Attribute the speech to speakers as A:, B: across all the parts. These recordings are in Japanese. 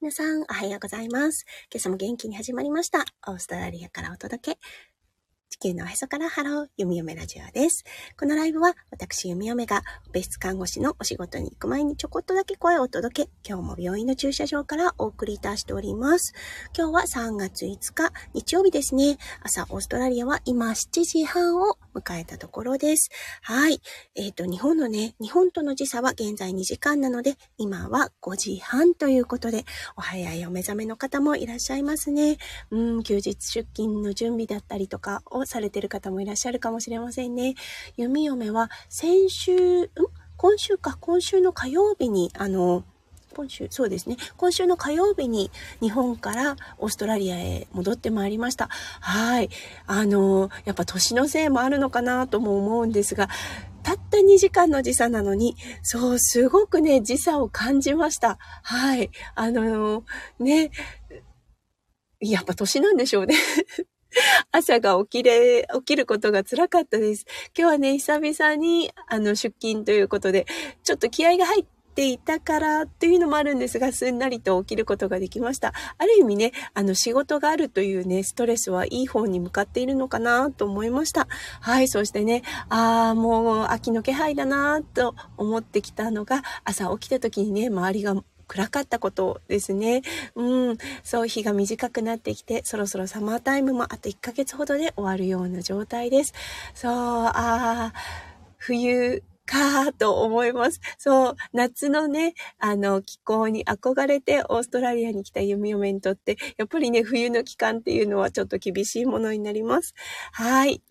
A: 皆さん、おはようございます。今朝も元気に始まりました。オーストラリアからお届け。地球のおへそからハロー、弓嫁ラジオです。このライブは、私弓嫁が、別室看護師のお仕事に行く前にちょこっとだけ声をお届け、今日も病院の駐車場からお送りいたしております。今日は3月5日、日曜日ですね。朝、オーストラリアは今7時半を迎えたところです。はい。えっ、と、日本のね、日本との時差は現在2時間なので、今は5時半ということで、お早いお目覚めの方もいらっしゃいますね。うん、休日出勤の準備だったりとかをされてる方もいらっしゃるかもしれませんね。弓嫁は先週、ん？今週か、今週の火曜日に、あの、今週、そうですね。今週の火曜日に日本からオーストラリアへ戻ってまいりました。はい。あの、やっぱ年のせいもあるのかなとも思うんですが、たった2時間の時差なのに、そう、すごくね、時差を感じました。はい。あの、ね、やっぱ年なんでしょうね。朝が起きれ、起きることが辛かったです。今日はね、久々に、あの、出勤ということで、ちょっと気合が入っていたからっていうのもあるんですが、すんなりと起きることができました。ある意味ね、あの、仕事があるというね、ストレスはいい方に向かっているのかなと思いました。はい、そしてね、ああ、もう秋の気配だなと思ってきたのが、朝起きた時にね、周りが暗かったことですね。うん。そう、日が短くなってきて、そろそろサマータイムもあと1ヶ月ほどで終わるような状態です。そう、ああ、冬、かーと思います。そう、夏のね、あの、気候に憧れてオーストラリアに来た弓嫁にとって、やっぱりね、冬の期間っていうのはちょっと厳しいものになります。はい。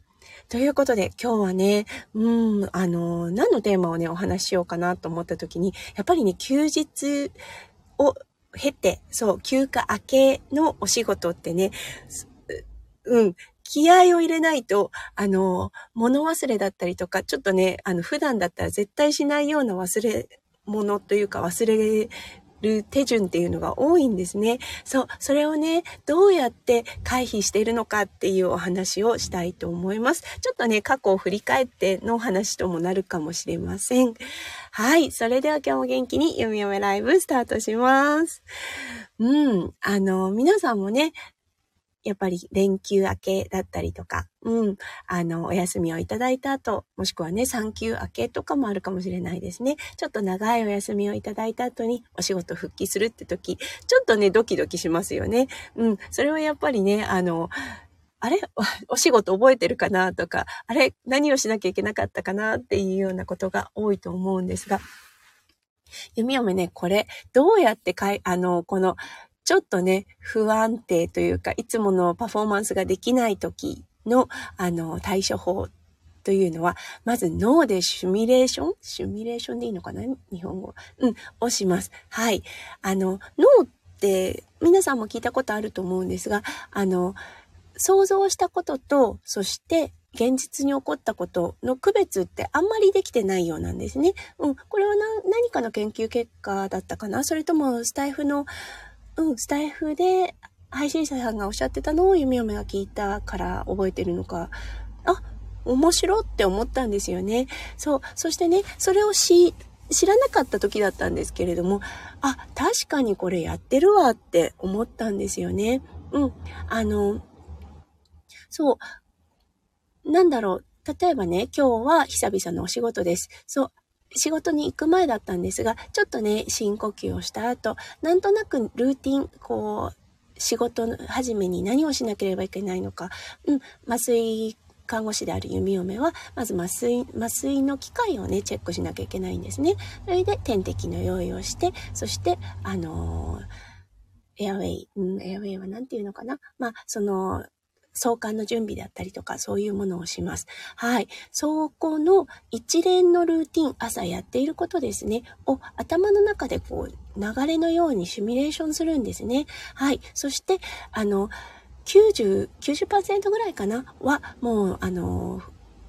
A: ということで、今日はね、うん、あの、何のテーマをね、お話ししようかなと思った時に、やっぱりね、休日を経て、そう、休暇明けのお仕事ってね、うん、気合を入れないと、あの、物忘れだったりとか、ちょっとね、あの、普段だったら絶対しないような忘れ物というか忘れる手順っていうのが多いんですね。そう、それをね、どうやって回避しているのかっていうお話をしたいと思います。ちょっとね、過去を振り返ってのお話ともなるかもしれません。はい、それでは今日も元気に読み読めライブスタートします。うん、あの、皆さんもね、やっぱり連休明けだったりとか、うん、あの、お休みをいただいた後、もしくはね、産休明けとかもあるかもしれないですね。ちょっと長いお休みをいただいた後にお仕事復帰するって時、ちょっとね、ドキドキしますよね。うん、それはやっぱりね、あの、あれ？お仕事覚えてるかなとか、あれ？何をしなきゃいけなかったかなっていうようなことが多いと思うんですが、弓嫁ね、これ、どうやってかい、あの、この、ちょっとね、不安定というか、いつものパフォーマンスができない時の、あの、対処法というのは、まず脳でシミュレーション？シミュレーションでいいのかな？日本語。うん、をします。はい。あの、脳って、皆さんも聞いたことあると思うんですが、あの、想像したことと、そして、現実に起こったことの区別ってあんまりできてないようなんですね。うん、これは何かの研究結果だったかな？それともスタイフのうん、スタイフで配信者さんがおっしゃってたのを弓嫁が聞いたから覚えてるのか、あ、面白って思ったんですよね。そう。そしてね、それをし、知らなかった時だったんですけれども、あ、確かにこれやってるわって思ったんですよね。うん。あの、そう。なんだろう。例えばね、今日は久々のお仕事です。そう。仕事に行く前だったんですが、ちょっとね、深呼吸をした後、なんとなくルーティン、こう、仕事の始めに何をしなければいけないのか、うん、麻酔看護師である弓嫁は、まず麻酔、麻酔の機械をね、チェックしなきゃいけないんですね。それで点滴の用意をして、そして、あのー、エアウェイ、うん、エアウェイは何て言うのかなまあ、その、相関の準備だったりとか、そういうものをします。はい。そこの一連のルーティン、朝やっていることですね、を頭の中でこう、流れのようにシミュレーションするんですね。はい。そして、あの、90、90%ぐらいかな？は、もう、あの、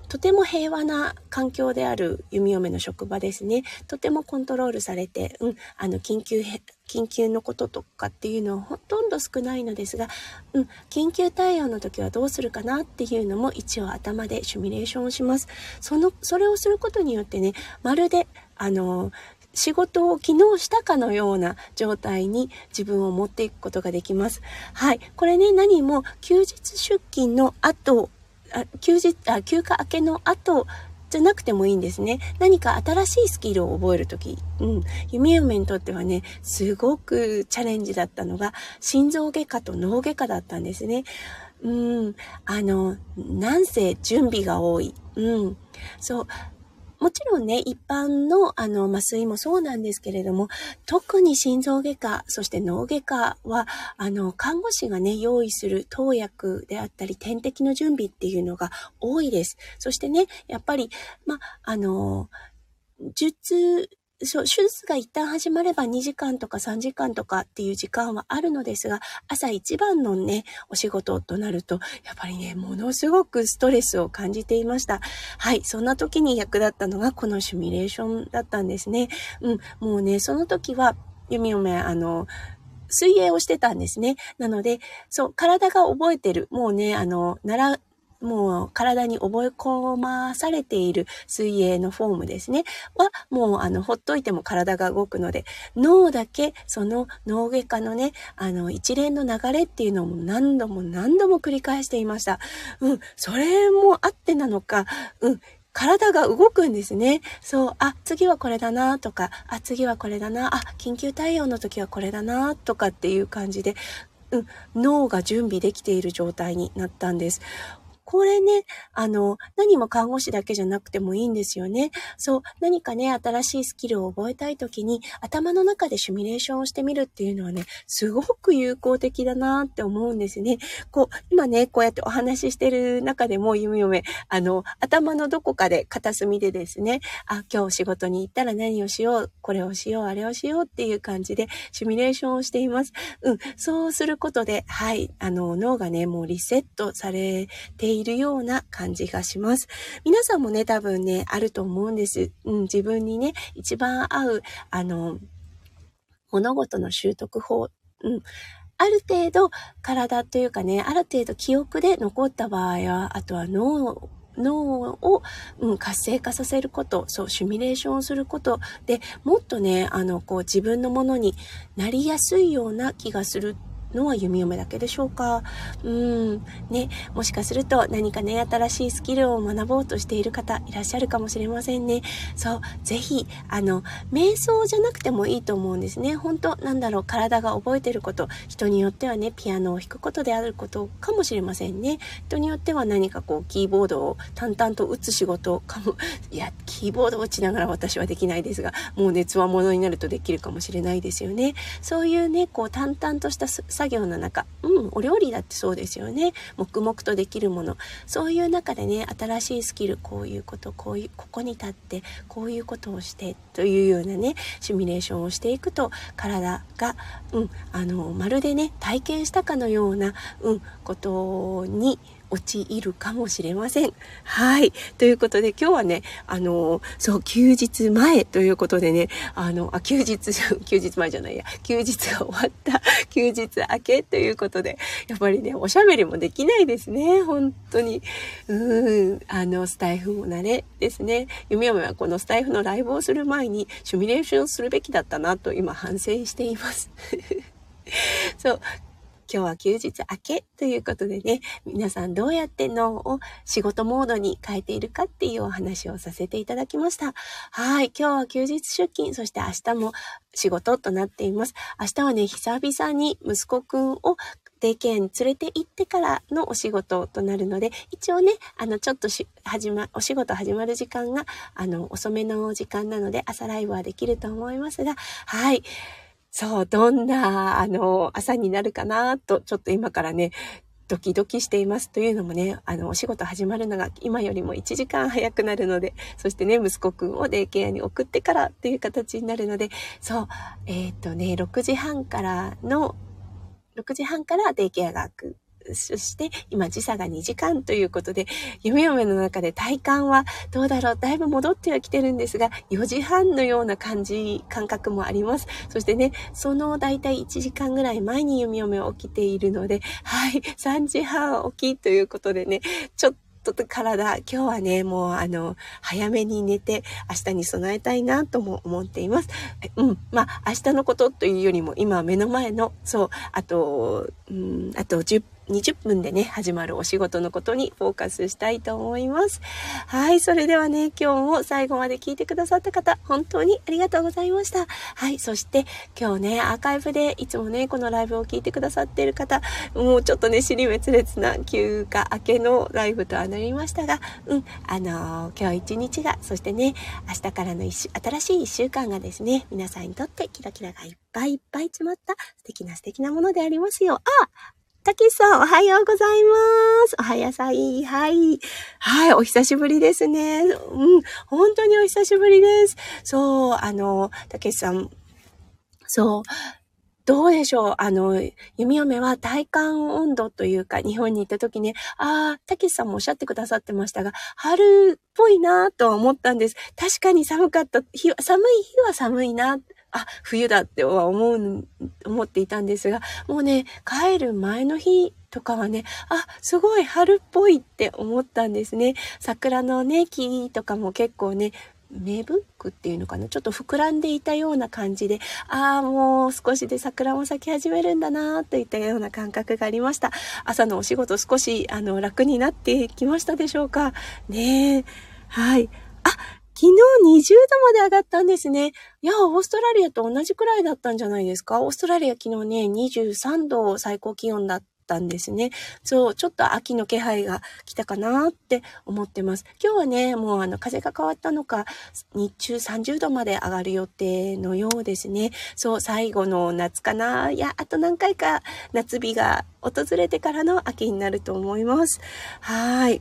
A: とても平和な環境である弓嫁の職場ですね。とてもコントロールされて、うん、あの、緊急、緊急のこととかっていうのはほとんど少ないのですが、うん、緊急対応の時はどうするかなっていうのも一応頭でシミュレーションをします。その、それをすることによってね、まるで、あの、仕事を昨日したかのような状態に自分を持っていくことができます。はい。これね、何も休日出勤の後、あ休日あ、休暇明けの後じゃなくてもいいんですね。何か新しいスキルを覚えるとき、うん、弓嫁にとってはね、すごくチャレンジだったのが、心臓外科と脳外科だったんですね。うん、あの、なんせ準備が多い。うん。そう。もちろんね、一般のあの麻酔もそうなんですけれども、特に心臓外科、そして脳外科は、あの、看護師がね、用意する投薬であったり、点滴の準備っていうのが多いです。そしてね、やっぱり、ま、あの、術、手術が一旦始まれば2時間とか3時間とかっていう時間はあるのですが、朝一番のね、お仕事となると、やっぱりね、ものすごくストレスを感じていました。はい、そんな時に役立ったのがこのシミュレーションだったんですね。うん、もうね、その時は、弓嫁、あの、水泳をしてたんですね。なので、そう、体が覚えてる。もうね、あの、習もう体に覚え込まされている水泳のフォームですね。は、もうあの、ほっといても体が動くので、脳だけその脳外科のね、あの、一連の流れっていうのも何度も何度も繰り返していました。うん、それもあってなのか、うん、体が動くんですね。そう、あ、次はこれだなとか、あ、次はこれだな、あ、緊急対応の時はこれだなとかっていう感じで、うん、脳が準備できている状態になったんです。これね、あの、何も看護師だけじゃなくてもいいんですよね。そう、何かね、新しいスキルを覚えたいときに、頭の中でシミュレーションをしてみるっていうのはね、すごく有効的だなって思うんですね。こう、今ね、こうやってお話ししてる中でも、ゆめゆめ、あの、頭のどこかで片隅でですね、あ、今日仕事に行ったら何をしよう、これをしよう、あれをしようっていう感じで、シミュレーションをしています。うん、そうすることで、はい、あの、脳がね、もうリセットされているいるような感じがします。皆さんもね、多分ね、あると思うんです。うん、自分にね、一番合う、あの、物事の習得法、うん、ある程度体というかね、ある程度記憶で残った場合は、あとは脳脳を、うん、活性化させること、そう、シミュレーションをすることでもっとね、あの、こう自分のものになりやすいような気がするのは弓嫁だけでしょうか？うん。ね、もしかすると何かね、新しいスキルを学ぼうとしている方いらっしゃるかもしれませんね。そう、ぜひ、あの、瞑想じゃなくてもいいと思うんですね。本当なんだろう、体が覚えてること、人によってはね、ピアノを弾くことであることかもしれませんね。人によっては何かこう、キーボードを淡々と打つ仕事かも、いや、キーボードを打ちながら私はできないですが、もうね、つわものになるとできるかもしれないですよね。そういうね、こう、淡々とした作業の中、うん、お料理だってそうですよね。黙々とできるもの。そういう中でね、新しいスキル、こういうこと、こういう、ここに立って、こういうことをして、というようなね、シミュレーションをしていくと、体が、うん、あの、まるでね、体験したかのような、うん、ことに、陥るかもしれません。はい。ということで今日はね、あの、そう、休日前ということでね、あの、あ、休日、休日前じゃないや、休日が終わった、休日明けということで、やっぱりね、おしゃべりもできないですね。本当に。うーん、あの、スタイフも慣れですね。弓嫁はこのスタイフのライブをする前に、シミュレーションするべきだったなと今反省しています。そう、今日は休日明けということでね、皆さんどうやって脳を仕事モードに変えているかっていうお話をさせていただきました。はい、今日は休日出勤、そして明日も仕事となっています。明日はね、久々に息子くんをデイケアに連れて行ってからのお仕事となるので、一応ね、あの、ちょっとし、始ま、お仕事始まる時間が、あの、遅めの時間なので、朝ライブはできると思いますが、はい。そう、どんな、あの、朝になるかなと、ちょっと今からね、ドキドキしています。というのもね、あの、お仕事始まるのが今よりも1時間早くなるので、そしてね、息子くんをデイケアに送ってからっていう形になるので、そう、えっ、ー、とね、6時半からの、6時半からデイケアが開くそして今時差が2時間ということで、夢嫁の中で体感はどうだろうだいぶ戻ってはきてるんですが、4時半のような感じ、感覚もあります。そしてね、そのだいたい1時間ぐらい前に夢嫁は起きているので、はい、3時半起きということでね、ちょっと体、今日はね、もうあの、早めに寝て明日に備えたいなとも思っています。うん。まあ、明日のことというよりも今目の前の、そう、あと、うん、あと10 20分でね、始まるお仕事のことにフォーカスしたいと思います。はい、それではね、今日も最後まで聞いてくださった方、本当にありがとうございました。はい、そして今日ね、アーカイブでいつもね、このライブを聞いてくださっている方、もうちょっとね、尻滅裂な休暇明けのライブとはなりましたが、うん、あのー、今日一日が、そしてね、明日からの一新しい一週間がですね、皆さんにとってキラキラがいっぱいいっぱい詰まった素敵な素敵なものでありますよ。あたけしさん、おはようございます。おはやさい。はい。はい、お久しぶりですね。うん、本当にお久しぶりです。そう、あの、たけしさん、そう、どうでしょうあの、弓嫁は体感温度というか、日本に行った時に、ああ、たけしさんもおっしゃってくださってましたが、春っぽいなと思ったんです。確かに寒かった日、寒い日は寒いな。あ、冬だっては思う、思っていたんですが、もうね、帰る前の日とかはね、あ、すごい春っぽいって思ったんですね。桜のね、木とかも結構ね、芽吹くっていうのかな？ちょっと膨らんでいたような感じで、ああ、もう少しで桜も咲き始めるんだなといったような感覚がありました。朝のお仕事少し、あの、楽になってきましたでしょうか？ねえ。はい。あ、昨日20度まで上がったんですね。いや、オーストラリアと同じくらいだったんじゃないですか？オーストラリア昨日ね、23度最高気温だったんですね。そう、ちょっと秋の気配が来たかなって思ってます。今日はね、もうあの風が変わったのか、日中30度まで上がる予定のようですね。そう、最後の夏かな。いや、あと何回か夏日が訪れてからの秋になると思います。はい。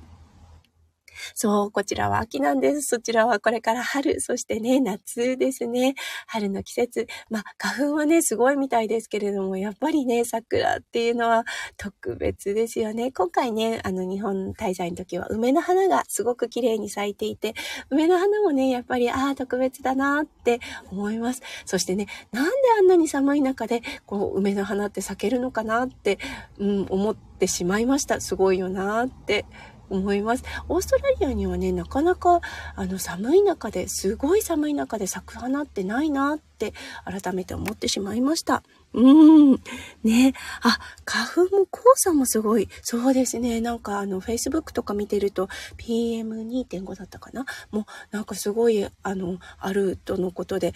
A: そう、こちらは秋なんです。そちらはこれから春、そしてね、夏ですね。春の季節。まあ、花粉はね、すごいみたいですけれども、やっぱりね、桜っていうのは特別ですよね。今回ね、あの、日本滞在の時は梅の花がすごく綺麗に咲いていて、梅の花もね、やっぱり、ああ、特別だなって思います。そしてね、なんであんなに寒い中で、こう、梅の花って咲けるのかなって、うん、思ってしまいました。すごいよなって思います。オーストラリアにはね、なかなかあの寒い中ですごい寒い中で咲く花ってないなって改めて思ってしまいました。うーん。ね。あ、花粉も黄砂もすごい。そうですね。なんかあの、Facebook とか見てると PM2.5 だったかな？もうなんかすごいあの、あるとのことで、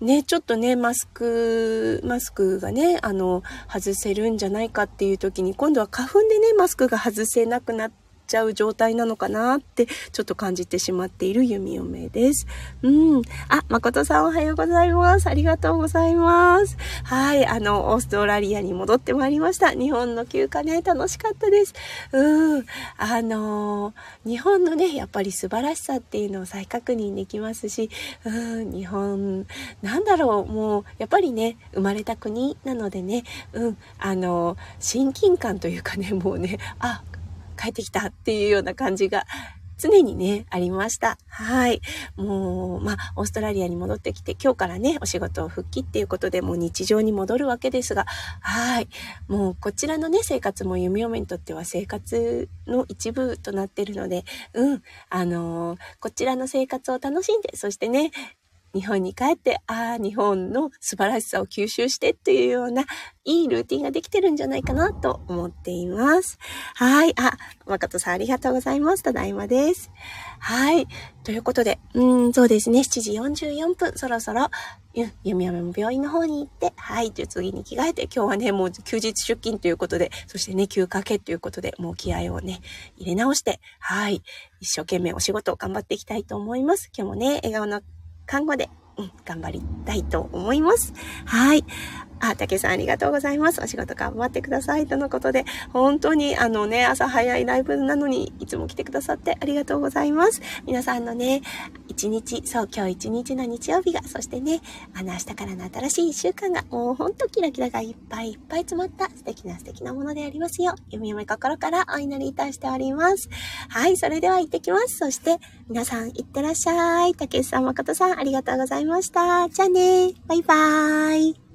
A: ね、ちょっとね、マスク、マスクがね、あの、外せるんじゃないかっていう時に、今度は花粉でね、マスクが外せなくなって、ちゃう状態なのかなってちょっと感じてしまっている弓嫁です。うん。あ、誠さんおはようございます。ありがとうございます。はい。あの、オーストラリアに戻ってまいりました。日本の休暇ね、楽しかったです。うん。あの、日本のね、やっぱり素晴らしさっていうのを再確認できますし、うん、日本、なんだろう、もう、やっぱりね、生まれた国なのでね、うん、あの、親近感というかね、もうね、あ、帰ってきたっていうような感じが常にね、ありました。はい。もう、まあ、オーストラリアに戻ってきて、今日からね、お仕事を復帰っていうことで、もう日常に戻るわけですが、はい。もう、こちらのね、生活も弓嫁にとっては生活の一部となってるので、うん。あのー、こちらの生活を楽しんで、そしてね、日本に帰って、ああ、日本の素晴らしさを吸収してっていうような、いいルーティンができてるんじゃないかなと思っています。はい。あ、誠さんありがとうございます。ただいまです。はい。ということで、うん、そうですね。7時44分、そろそろ、弓嫁も病院の方に行って、はい。じゃ次に着替えて、今日はね、もう休日出勤ということで、そしてね、休暇けということで、もう気合をね、入れ直して、はい。一生懸命お仕事を頑張っていきたいと思います。今日もね、笑顔の看護で、うん、頑張りたいと思います。はい。あ、竹さんありがとうございます。お仕事頑張ってください。とのことで、本当にあのね、朝早いライブなのに、いつも来てくださってありがとうございます。皆さんのね、一日、そう、今日一日の日曜日が、そしてね、あの明日からの新しい一週間が、もうほんとキラキラがいっぱいいっぱい詰まった素敵な素敵なものでありますよ。弓嫁心からお祈りいたしております。はい、それでは行ってきます。そして、皆さん行ってらっしゃい。竹さん、誠さん、ありがとうございました。じゃあね、バイバーイ。